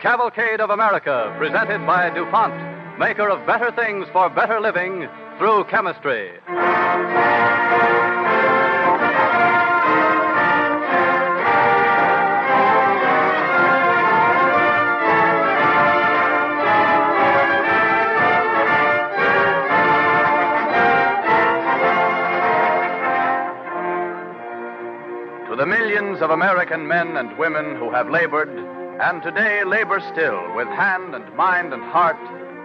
Cavalcade of America, presented by DuPont, maker of better things for better living through chemistry. To the millions of American men and women who have labored, and today labor still, with hand and mind and heart,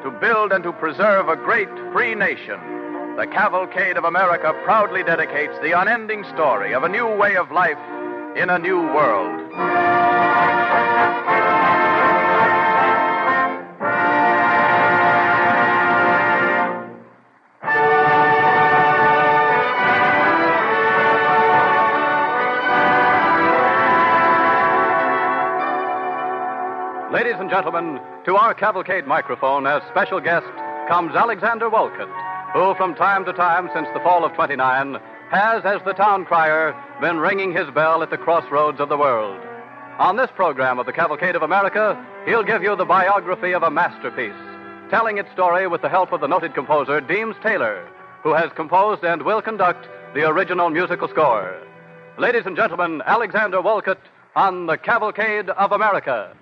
to build and to preserve a great free nation, the Cavalcade of America proudly dedicates the unending story of a new way of life in a new world. Gentlemen, to our cavalcade microphone as special guest comes Alexander Woollcott, who from time to time since the fall of 29 has, as the town crier, been ringing his bell at the crossroads of the world. On this program of the Cavalcade of America, he'll give you the biography of a masterpiece, telling its story with the help of the noted composer Deems Taylor, who has composed and will conduct the original musical score. Ladies and gentlemen, Alexander Woollcott on the Cavalcade of America.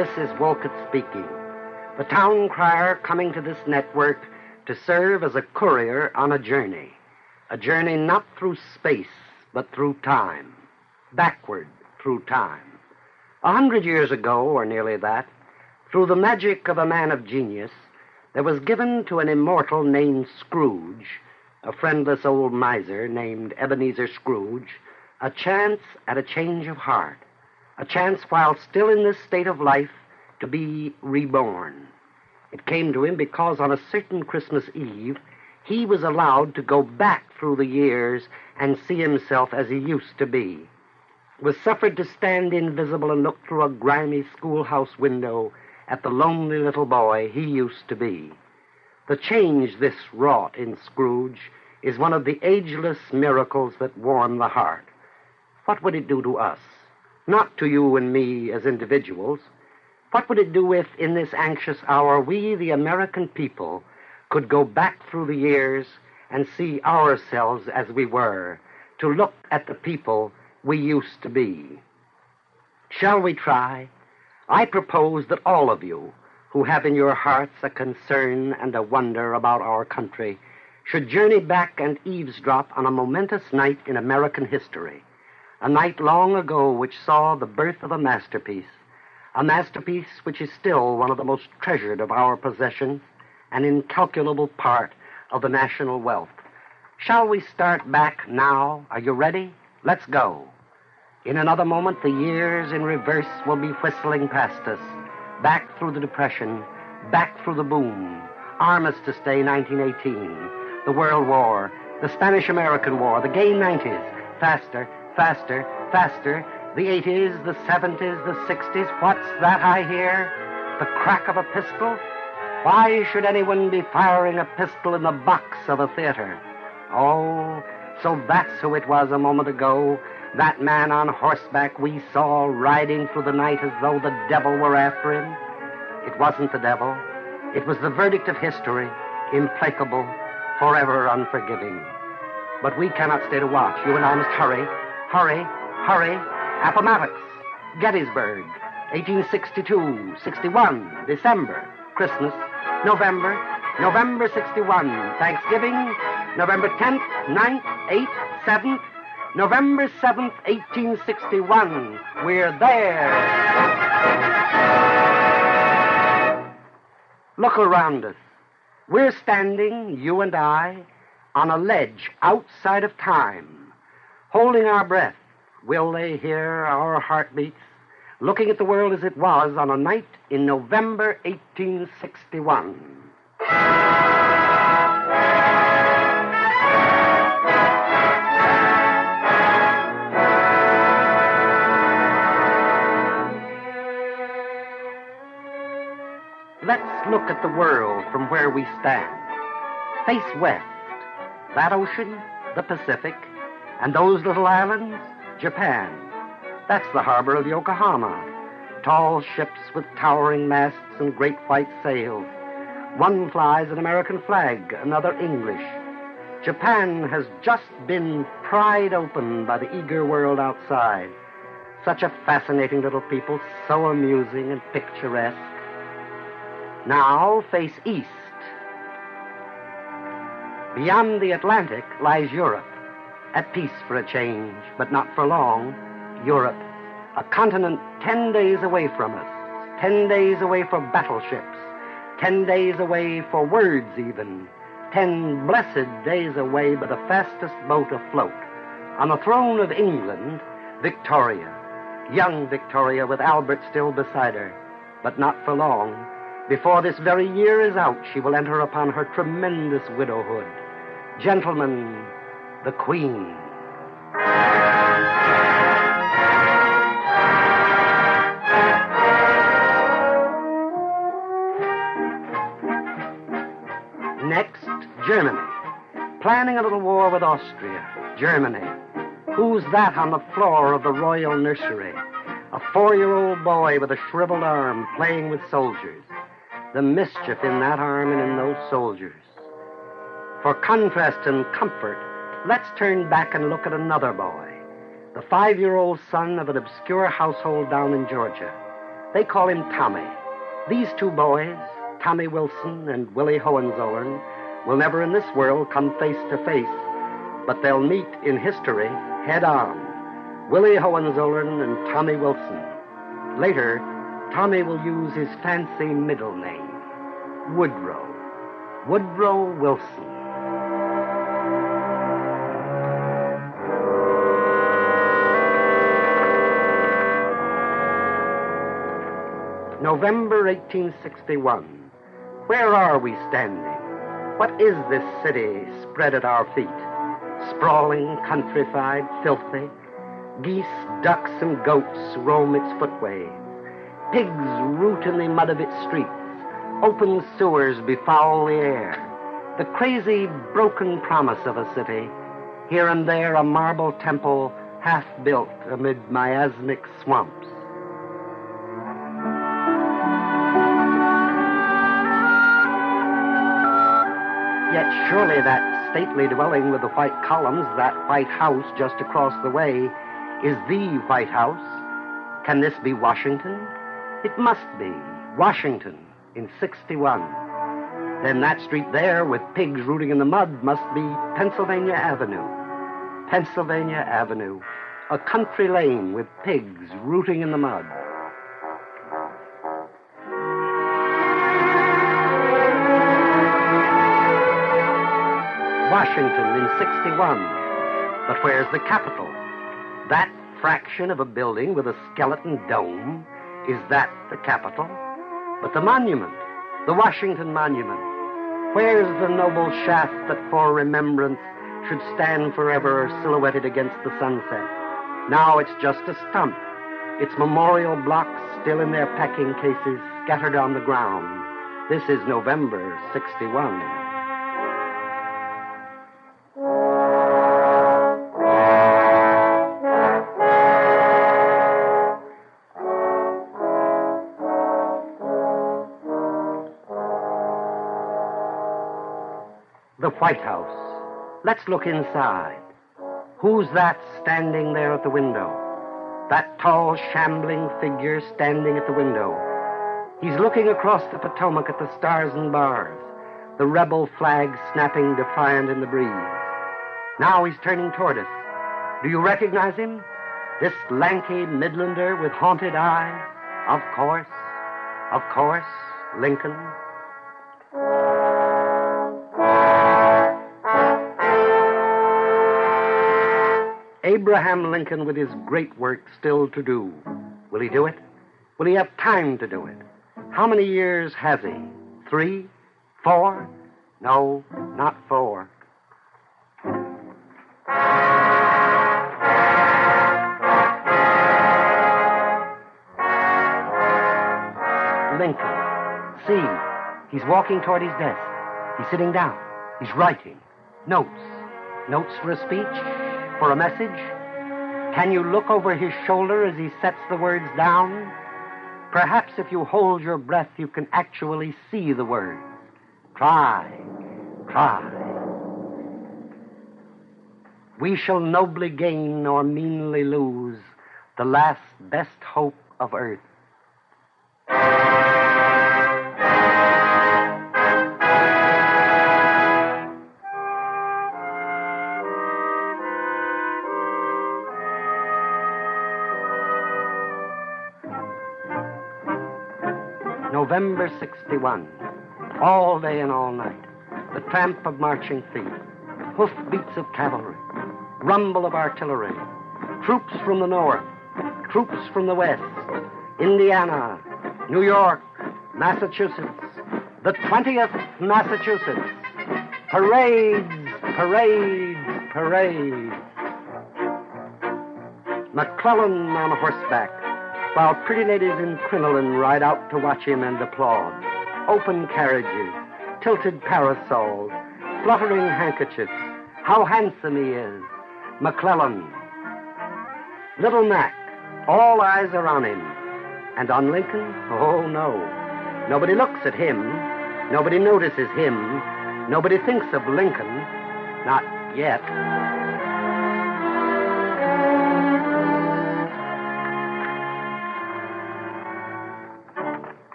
This is Woollcott speaking. The town crier coming to this network to serve as a courier on a journey. A journey not through space, but through time. Backward through time. A hundred years ago, or nearly that, through the magic of a man of genius, there was given to an immortal named Scrooge, a friendless old miser named Ebenezer Scrooge, a chance at a change of heart a chance while still in this state of life to be reborn. It came to him because on a certain Christmas Eve, he was allowed to go back through the years and see himself as he used to be. Was suffered to stand invisible and look through a grimy schoolhouse window at the lonely little boy he used to be. The change this wrought in Scrooge is one of the ageless miracles that warm the heart. What would it do to us? not to you and me as individuals. What would it do if, in this anxious hour, we, the American people, could go back through the years and see ourselves as we were, to look at the people we used to be? Shall we try? I propose that all of you, who have in your hearts a concern and a wonder about our country, should journey back and eavesdrop on a momentous night in American history a night long ago which saw the birth of a masterpiece, a masterpiece which is still one of the most treasured of our possessions, an incalculable part of the national wealth. Shall we start back now? Are you ready? Let's go. In another moment, the years in reverse will be whistling past us, back through the Depression, back through the boom, Armistice Day 1918, the World War, the Spanish American War, the gay 90s, faster, faster, faster. The 80s, the 70s, the 60s. What's that I hear? The crack of a pistol? Why should anyone be firing a pistol in the box of a theater? Oh, so that's who it was a moment ago. That man on horseback we saw riding through the night as though the devil were after him. It wasn't the devil. It was the verdict of history, implacable, forever unforgiving. But we cannot stay to watch. You and I must hurry. Hurry, hurry. Appomattox, Gettysburg, 1862, 61, December, Christmas, November, November 61, Thanksgiving, November 10th, 9th, 8th, 7th, November 7th, 1861. We're there. Look around us. We're standing, you and I, on a ledge outside of time holding our breath, will they hear our heartbeats, looking at the world as it was on a night in November 1861. Let's look at the world from where we stand. Face west. That ocean, the Pacific, and those little islands, Japan. That's the harbor of Yokohama. Tall ships with towering masts and great white sails. One flies an American flag, another English. Japan has just been pried open by the eager world outside. Such a fascinating little people, so amusing and picturesque. Now face east. Beyond the Atlantic lies Europe, at peace for a change, but not for long. Europe, a continent ten days away from us, ten days away for battleships, ten days away for words even, ten blessed days away by the fastest boat afloat. On the throne of England, Victoria, young Victoria with Albert still beside her, but not for long. Before this very year is out, she will enter upon her tremendous widowhood. Gentlemen, the Queen. Next, Germany. Planning a little war with Austria. Germany. Who's that on the floor of the royal nursery? A four year old boy with a shriveled arm playing with soldiers. The mischief in that arm and in those soldiers. For contrast and comfort, let's turn back and look at another boy. The five year old son of an obscure household down in Georgia. They call him Tommy. These two boys, Tommy Wilson and Willie Hohenzollern, will never in this world come face to face, but they'll meet in history head on. Willie Hohenzollern and Tommy Wilson. Later, Tommy will use his fancy middle name, Woodrow. Woodrow Wilson. November 1861. Where are we standing? What is this city spread at our feet? Sprawling, countrified, filthy. Geese, ducks, and goats roam its footways. Pigs root in the mud of its streets. Open sewers befoul the air. The crazy, broken promise of a city. Here and there a marble temple half built amid miasmic swamps. Yet surely that stately dwelling with the white columns, that white house just across the way, is the White House. Can this be Washington? It must be. Washington in 61. Then that street there with pigs rooting in the mud must be Pennsylvania Avenue. Pennsylvania Avenue. A country lane with pigs rooting in the mud. Washington in 61. But where's the Capitol? That fraction of a building with a skeleton dome, is that the Capitol? But the monument, the Washington Monument, where's the noble shaft that for remembrance should stand forever silhouetted against the sunset? Now it's just a stump, its memorial blocks still in their packing cases scattered on the ground. This is November 61. The White House. Let's look inside. Who's that standing there at the window? That tall, shambling figure standing at the window. He's looking across the Potomac at the stars and bars, the rebel flag snapping defiant in the breeze. Now he's turning toward us. Do you recognize him? This lanky Midlander with haunted eyes? Of course. Of course, Lincoln. Abraham Lincoln with his great work still to do. Will he do it? Will he have time to do it? How many years has he? Three? Four? No, not four. Lincoln, see. He's walking toward his desk. He's sitting down. He's writing. Notes. Notes for a speech? For a message? Can you look over his shoulder as he sets the words down? Perhaps if you hold your breath, you can actually see the words. Try. Try. We shall nobly gain or meanly lose the last best hope of earth. November 61. All day and all night. The tramp of marching feet, hoofbeats of cavalry, rumble of artillery, troops from the north, troops from the west, Indiana, New York, Massachusetts, the 20th Massachusetts. Parades, parades, parades. McClellan on horseback, while pretty ladies in crinoline ride out to watch him and applaud. Open carriages, tilted parasols, fluttering handkerchiefs. How handsome he is. McClellan. Little Mac. All eyes are on him. And on Lincoln? Oh, no. Nobody looks at him. Nobody notices him. Nobody thinks of Lincoln. Not yet.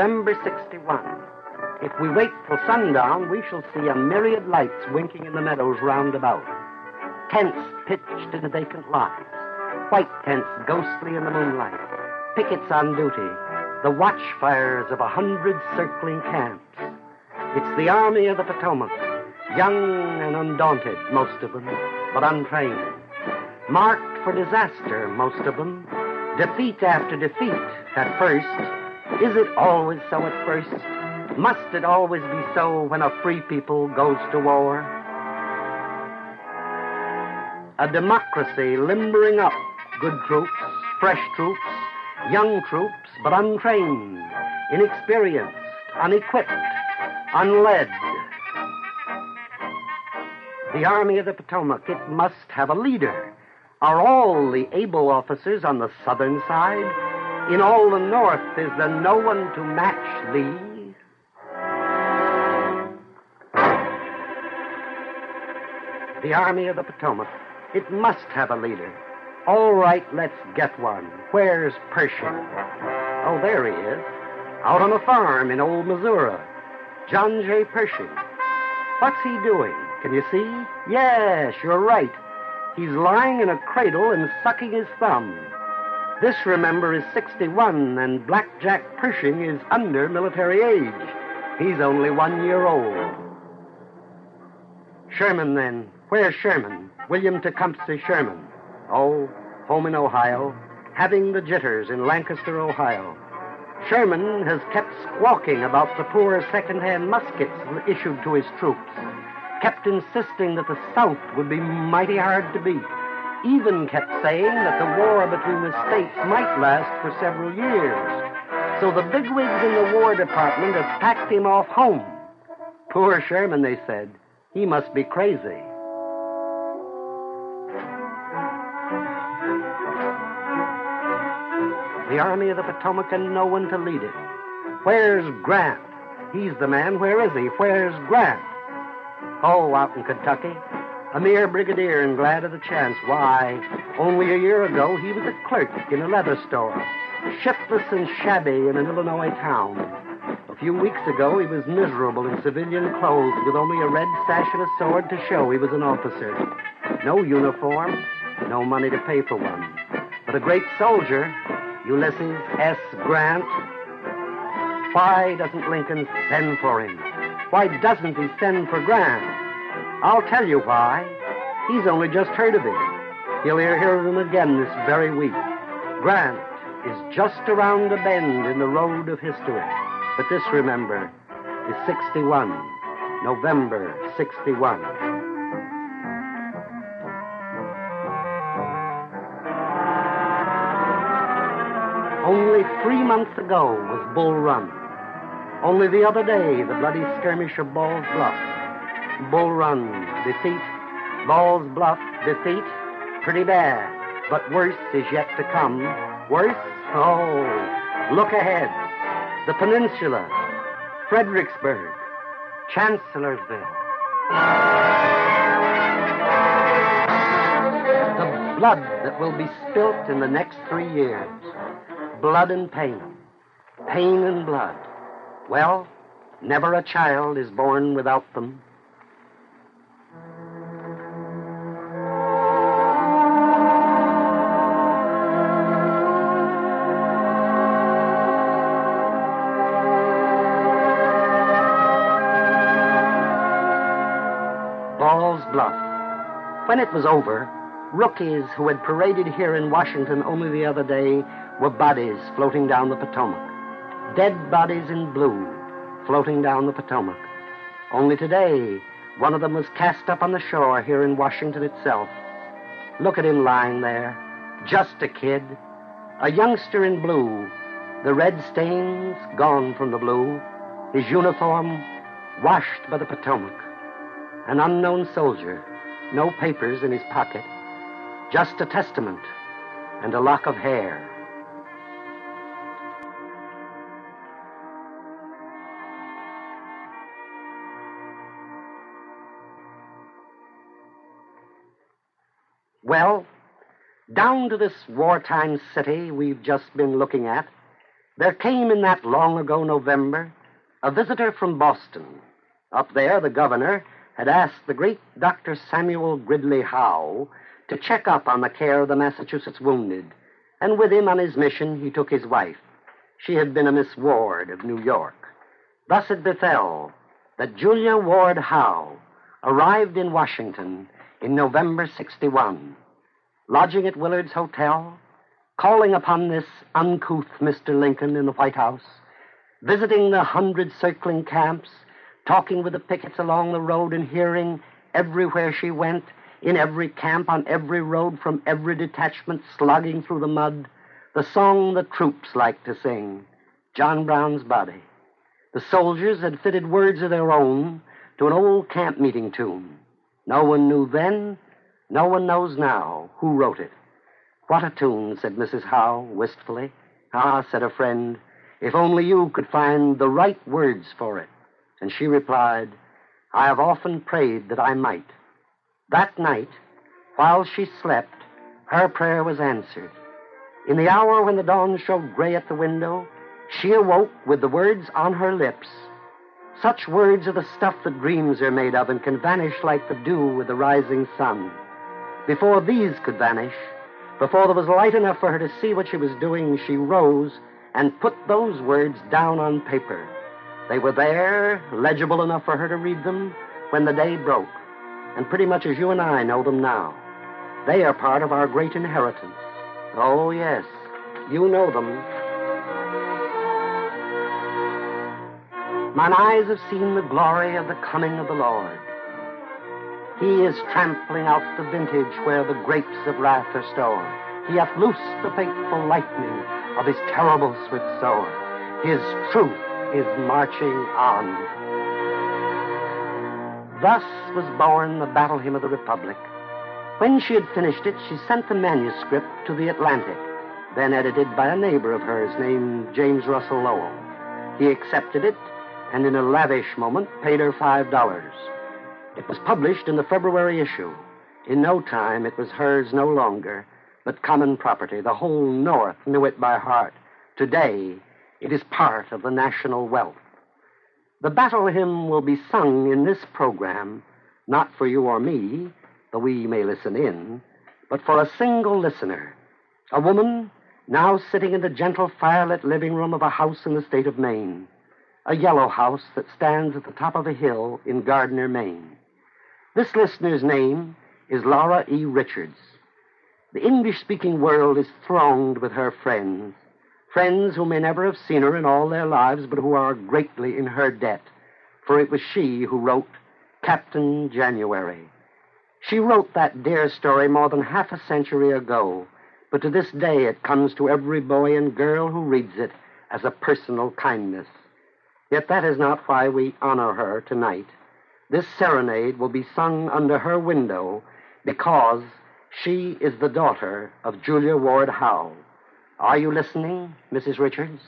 November 61. If we wait till sundown, we shall see a myriad lights winking in the meadows round about. Tents pitched in the vacant lots. White tents ghostly in the moonlight. Pickets on duty. The watchfires of a hundred circling camps. It's the Army of the Potomac. Young and undaunted, most of them, but untrained. Marked for disaster, most of them. Defeat after defeat at first is it always so at first? Must it always be so when a free people goes to war? A democracy limbering up good troops, fresh troops, young troops, but untrained, inexperienced, unequipped, unled. The Army of the Potomac, it must have a leader. Are all the able officers on the southern side in all the north is there no one to match thee? The Army of the Potomac. It must have a leader. All right, let's get one. Where's Pershing? Oh, there he is. Out on a farm in old Missouri. John J. Pershing. What's he doing? Can you see? Yes, you're right. He's lying in a cradle and sucking his thumb. This, remember, is 61, and Blackjack Pershing is under military age. He's only one year old. Sherman, then. Where's Sherman? William Tecumseh Sherman. Oh, home in Ohio, having the jitters in Lancaster, Ohio. Sherman has kept squawking about the poor second-hand muskets issued to his troops, kept insisting that the South would be mighty hard to beat even kept saying that the war between the states might last for several years. So the bigwigs in the War Department have packed him off home. Poor Sherman, they said. He must be crazy. The Army of the Potomac and no one to lead it. Where's Grant? He's the man. Where is he? Where's Grant? Oh, out in Kentucky. A mere brigadier and glad of the chance. Why, only a year ago he was a clerk in a leather store, shiftless and shabby in an Illinois town. A few weeks ago he was miserable in civilian clothes with only a red sash and a sword to show he was an officer. No uniform, no money to pay for one. But a great soldier, Ulysses S. Grant. Why doesn't Lincoln send for him? Why doesn't he send for Grant? I'll tell you why. He's only just heard of. You'll hear, hear of him again this very week. Grant is just around the bend in the road of history. But this, remember, is 61, November 61. Only three months ago was Bull Run. Only the other day, the bloody skirmish of Ball's Bluff. Bull Run, defeat. Ball's Bluff, defeat. Pretty bad, but worse is yet to come. Worse? Oh, look ahead. The Peninsula, Fredericksburg, Chancellorsville. The blood that will be spilt in the next three years. Blood and pain. Pain and blood. Well, never a child is born without them. When it was over, rookies who had paraded here in Washington only the other day were bodies floating down the Potomac. Dead bodies in blue floating down the Potomac. Only today, one of them was cast up on the shore here in Washington itself. Look at him lying there, just a kid, a youngster in blue, the red stains gone from the blue, his uniform washed by the Potomac. An unknown soldier, no papers in his pocket, just a testament and a lock of hair. Well, down to this wartime city we've just been looking at, there came in that long ago November a visitor from Boston. Up there, the governor had asked the great Dr. Samuel Gridley Howe to check up on the care of the Massachusetts wounded, and with him on his mission he took his wife. She had been a Miss Ward of New York. Thus it befell that Julia Ward Howe arrived in Washington in November 61, lodging at Willard's Hotel, calling upon this uncouth Mr. Lincoln in the White House, visiting the hundred circling camps, talking with the pickets along the road, and hearing everywhere she went, in every camp, on every road, from every detachment, slogging through the mud, the song the troops liked to sing, John Brown's Body. The soldiers had fitted words of their own to an old camp meeting tune. No one knew then, no one knows now who wrote it. What a tune, said Mrs. Howe wistfully. Ah, said a friend, if only you could find the right words for it. And she replied, I have often prayed that I might. That night, while she slept, her prayer was answered. In the hour when the dawn showed gray at the window, she awoke with the words on her lips. Such words are the stuff that dreams are made of and can vanish like the dew with the rising sun. Before these could vanish, before there was light enough for her to see what she was doing, she rose and put those words down on paper. They were there, legible enough for her to read them, when the day broke, and pretty much as you and I know them now. They are part of our great inheritance. Oh, yes, you know them. Mine eyes have seen the glory of the coming of the Lord. He is trampling out the vintage where the grapes of wrath are stored. He hath loosed the fateful lightning of his terrible swift sword. His truth is marching on. Thus was born the Battle Hymn of the Republic. When she had finished it, she sent the manuscript to the Atlantic, then edited by a neighbor of hers named James Russell Lowell. He accepted it and in a lavish moment paid her five dollars. It was published in the February issue. In no time, it was hers no longer, but common property. The whole North knew it by heart. Today, it is part of the national wealth. The battle hymn will be sung in this program, not for you or me, though we may listen in, but for a single listener, a woman now sitting in the gentle firelit living room of a house in the state of Maine a yellow house that stands at the top of a hill in Gardiner, Maine. This listener's name is Laura E. Richards. The English speaking world is thronged with her friends, friends who may never have seen her in all their lives, but who are greatly in her debt, for it was she who wrote Captain January. She wrote that dear story more than half a century ago, but to this day it comes to every boy and girl who reads it as a personal kindness. Yet that is not why we honor her tonight. This serenade will be sung under her window because she is the daughter of Julia Ward Howe. Are you listening, Mrs. Richards?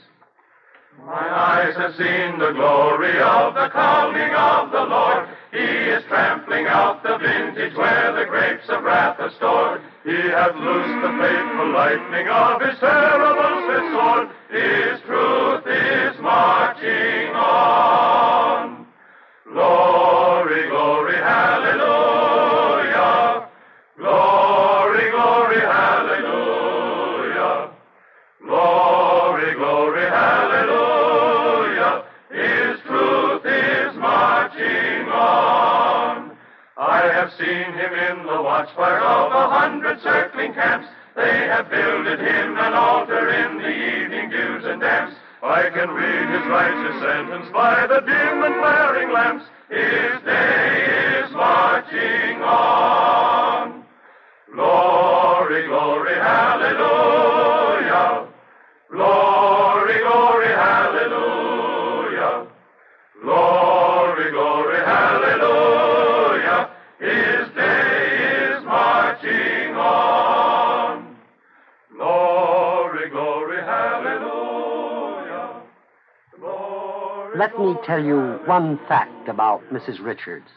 My eyes have seen the glory of the coming of the Lord. He is trampling out the vintage where the grapes of wrath are stored. He hath loosed the fateful lightning of his terrible sword. His truth is marching on. Seen him in the watchfire of a hundred circling camps. They have builded him an altar in the evening dews and damps. I can read his righteous sentence by the dim and flaring lamps. His day is marching on. Glory, glory, hallelujah. Let me tell you one fact about Mrs. Richards.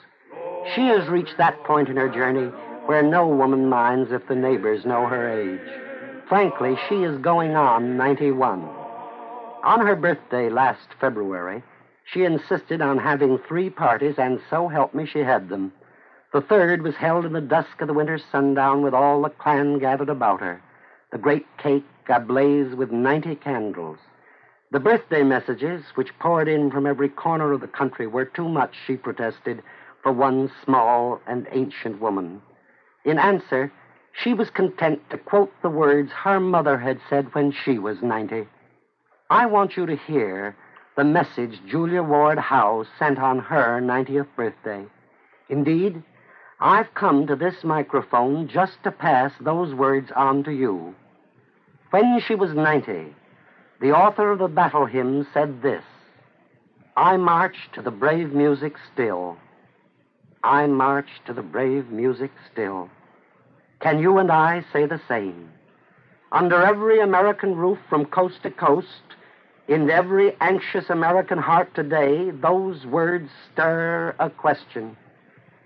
She has reached that point in her journey where no woman minds if the neighbors know her age. Frankly, she is going on 91. On her birthday last February, she insisted on having three parties, and so help me, she had them. The third was held in the dusk of the winter sundown with all the clan gathered about her, the great cake ablaze with 90 candles. The birthday messages, which poured in from every corner of the country, were too much, she protested, for one small and ancient woman. In answer, she was content to quote the words her mother had said when she was 90. I want you to hear the message Julia Ward Howe sent on her 90th birthday. Indeed, I've come to this microphone just to pass those words on to you. When she was 90, the author of the battle hymn said this I march to the brave music still. I march to the brave music still. Can you and I say the same? Under every American roof from coast to coast, in every anxious American heart today, those words stir a question.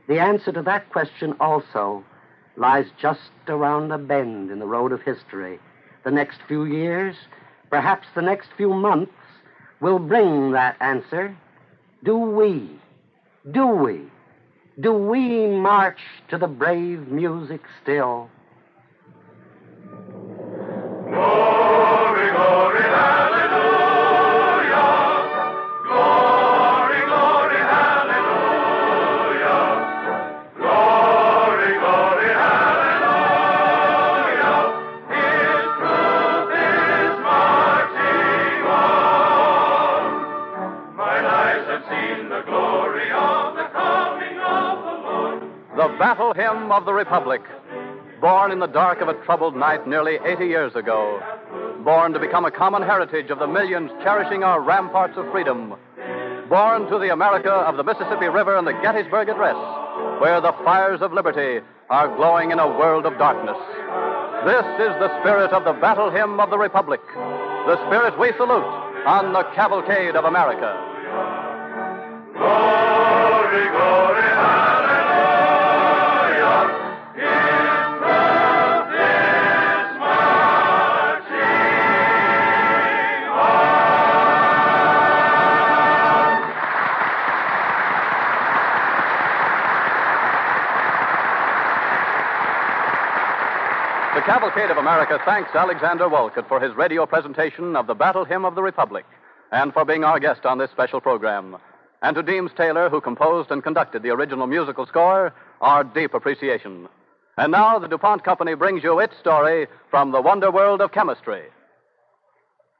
The answer to that question also lies just around a bend in the road of history. The next few years, perhaps the next few months, will bring that answer. Do we, do we, do we march to the brave music still? Battle Hymn of the Republic. Born in the dark of a troubled night nearly 80 years ago. Born to become a common heritage of the millions cherishing our ramparts of freedom. Born to the America of the Mississippi River and the Gettysburg Address, where the fires of liberty are glowing in a world of darkness. This is the spirit of the Battle Hymn of the Republic, the spirit we salute on the Cavalcade of America. Glory, glory, Cavalcade of America thanks Alexander Woollcott for his radio presentation of the Battle Hymn of the Republic and for being our guest on this special program. And to Deems Taylor, who composed and conducted the original musical score, our deep appreciation. And now the DuPont Company brings you its story from the wonder world of chemistry.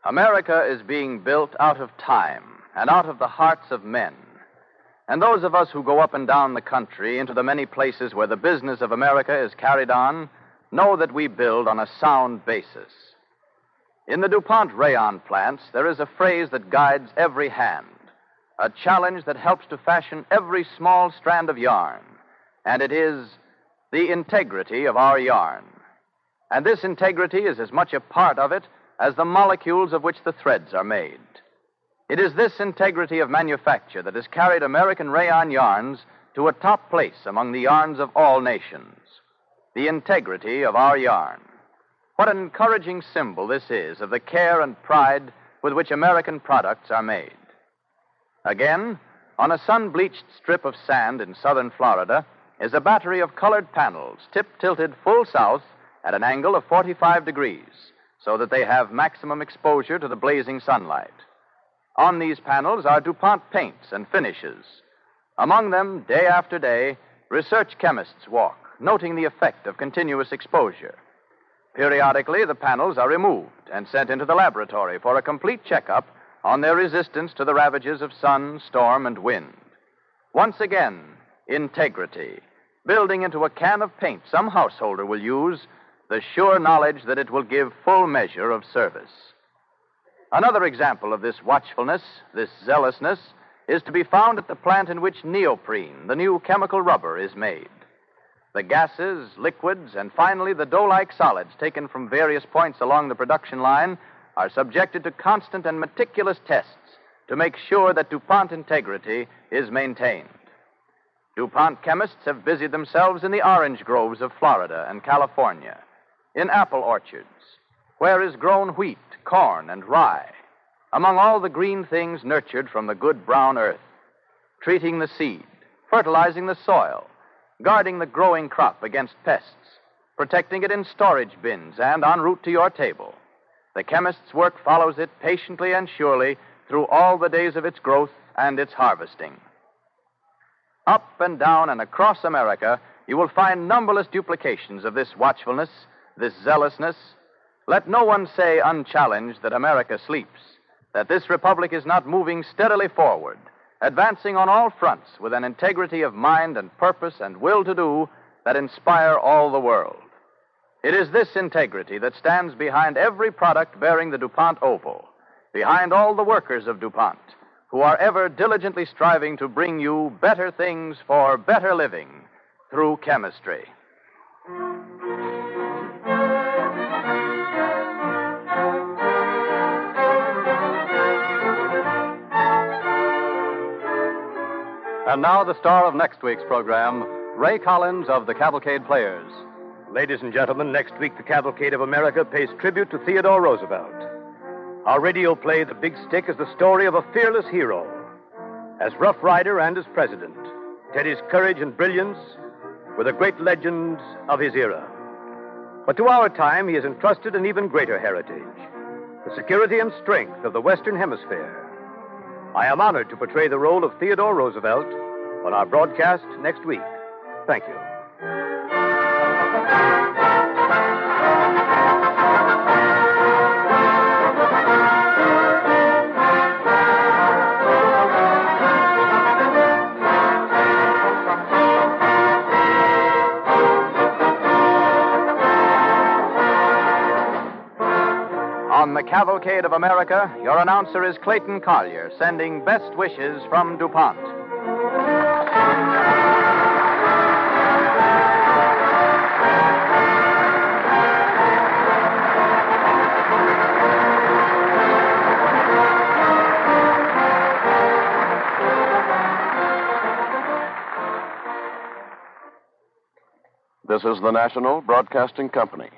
America is being built out of time and out of the hearts of men. And those of us who go up and down the country into the many places where the business of America is carried on know that we build on a sound basis. In the DuPont rayon plants, there is a phrase that guides every hand, a challenge that helps to fashion every small strand of yarn, and it is the integrity of our yarn. And this integrity is as much a part of it as the molecules of which the threads are made. It is this integrity of manufacture that has carried American rayon yarns to a top place among the yarns of all nations. The integrity of our yarn. What an encouraging symbol this is of the care and pride with which American products are made. Again, on a sun bleached strip of sand in southern Florida is a battery of colored panels, tip tilted full south at an angle of 45 degrees, so that they have maximum exposure to the blazing sunlight. On these panels are DuPont paints and finishes. Among them, day after day, research chemists walk, noting the effect of continuous exposure. Periodically, the panels are removed and sent into the laboratory for a complete checkup on their resistance to the ravages of sun, storm, and wind. Once again, integrity, building into a can of paint some householder will use the sure knowledge that it will give full measure of service. Another example of this watchfulness, this zealousness, is to be found at the plant in which neoprene, the new chemical rubber, is made. The gases, liquids, and finally the dough like solids taken from various points along the production line are subjected to constant and meticulous tests to make sure that DuPont integrity is maintained. DuPont chemists have busied themselves in the orange groves of Florida and California, in apple orchards, where is grown wheat corn, and rye, among all the green things nurtured from the good brown earth, treating the seed, fertilizing the soil, guarding the growing crop against pests, protecting it in storage bins and en route to your table. The chemist's work follows it patiently and surely through all the days of its growth and its harvesting. Up and down and across America, you will find numberless duplications of this watchfulness, this zealousness, let no one say unchallenged that America sleeps, that this republic is not moving steadily forward, advancing on all fronts with an integrity of mind and purpose and will to do that inspire all the world. It is this integrity that stands behind every product bearing the DuPont oval, behind all the workers of DuPont, who are ever diligently striving to bring you better things for better living through chemistry. And now the star of next week's program, Ray Collins of the Cavalcade Players. Ladies and gentlemen, next week the Cavalcade of America pays tribute to Theodore Roosevelt. Our radio play, The Big Stick, is the story of a fearless hero. As Rough Rider and as president, Teddy's courage and brilliance were the great legends of his era. But to our time, he has entrusted an even greater heritage the security and strength of the Western Hemisphere. I am honored to portray the role of Theodore Roosevelt on our broadcast next week. Thank you. Cavalcade of America, your announcer is Clayton Collyer, sending best wishes from DuPont. This is the National Broadcasting Company.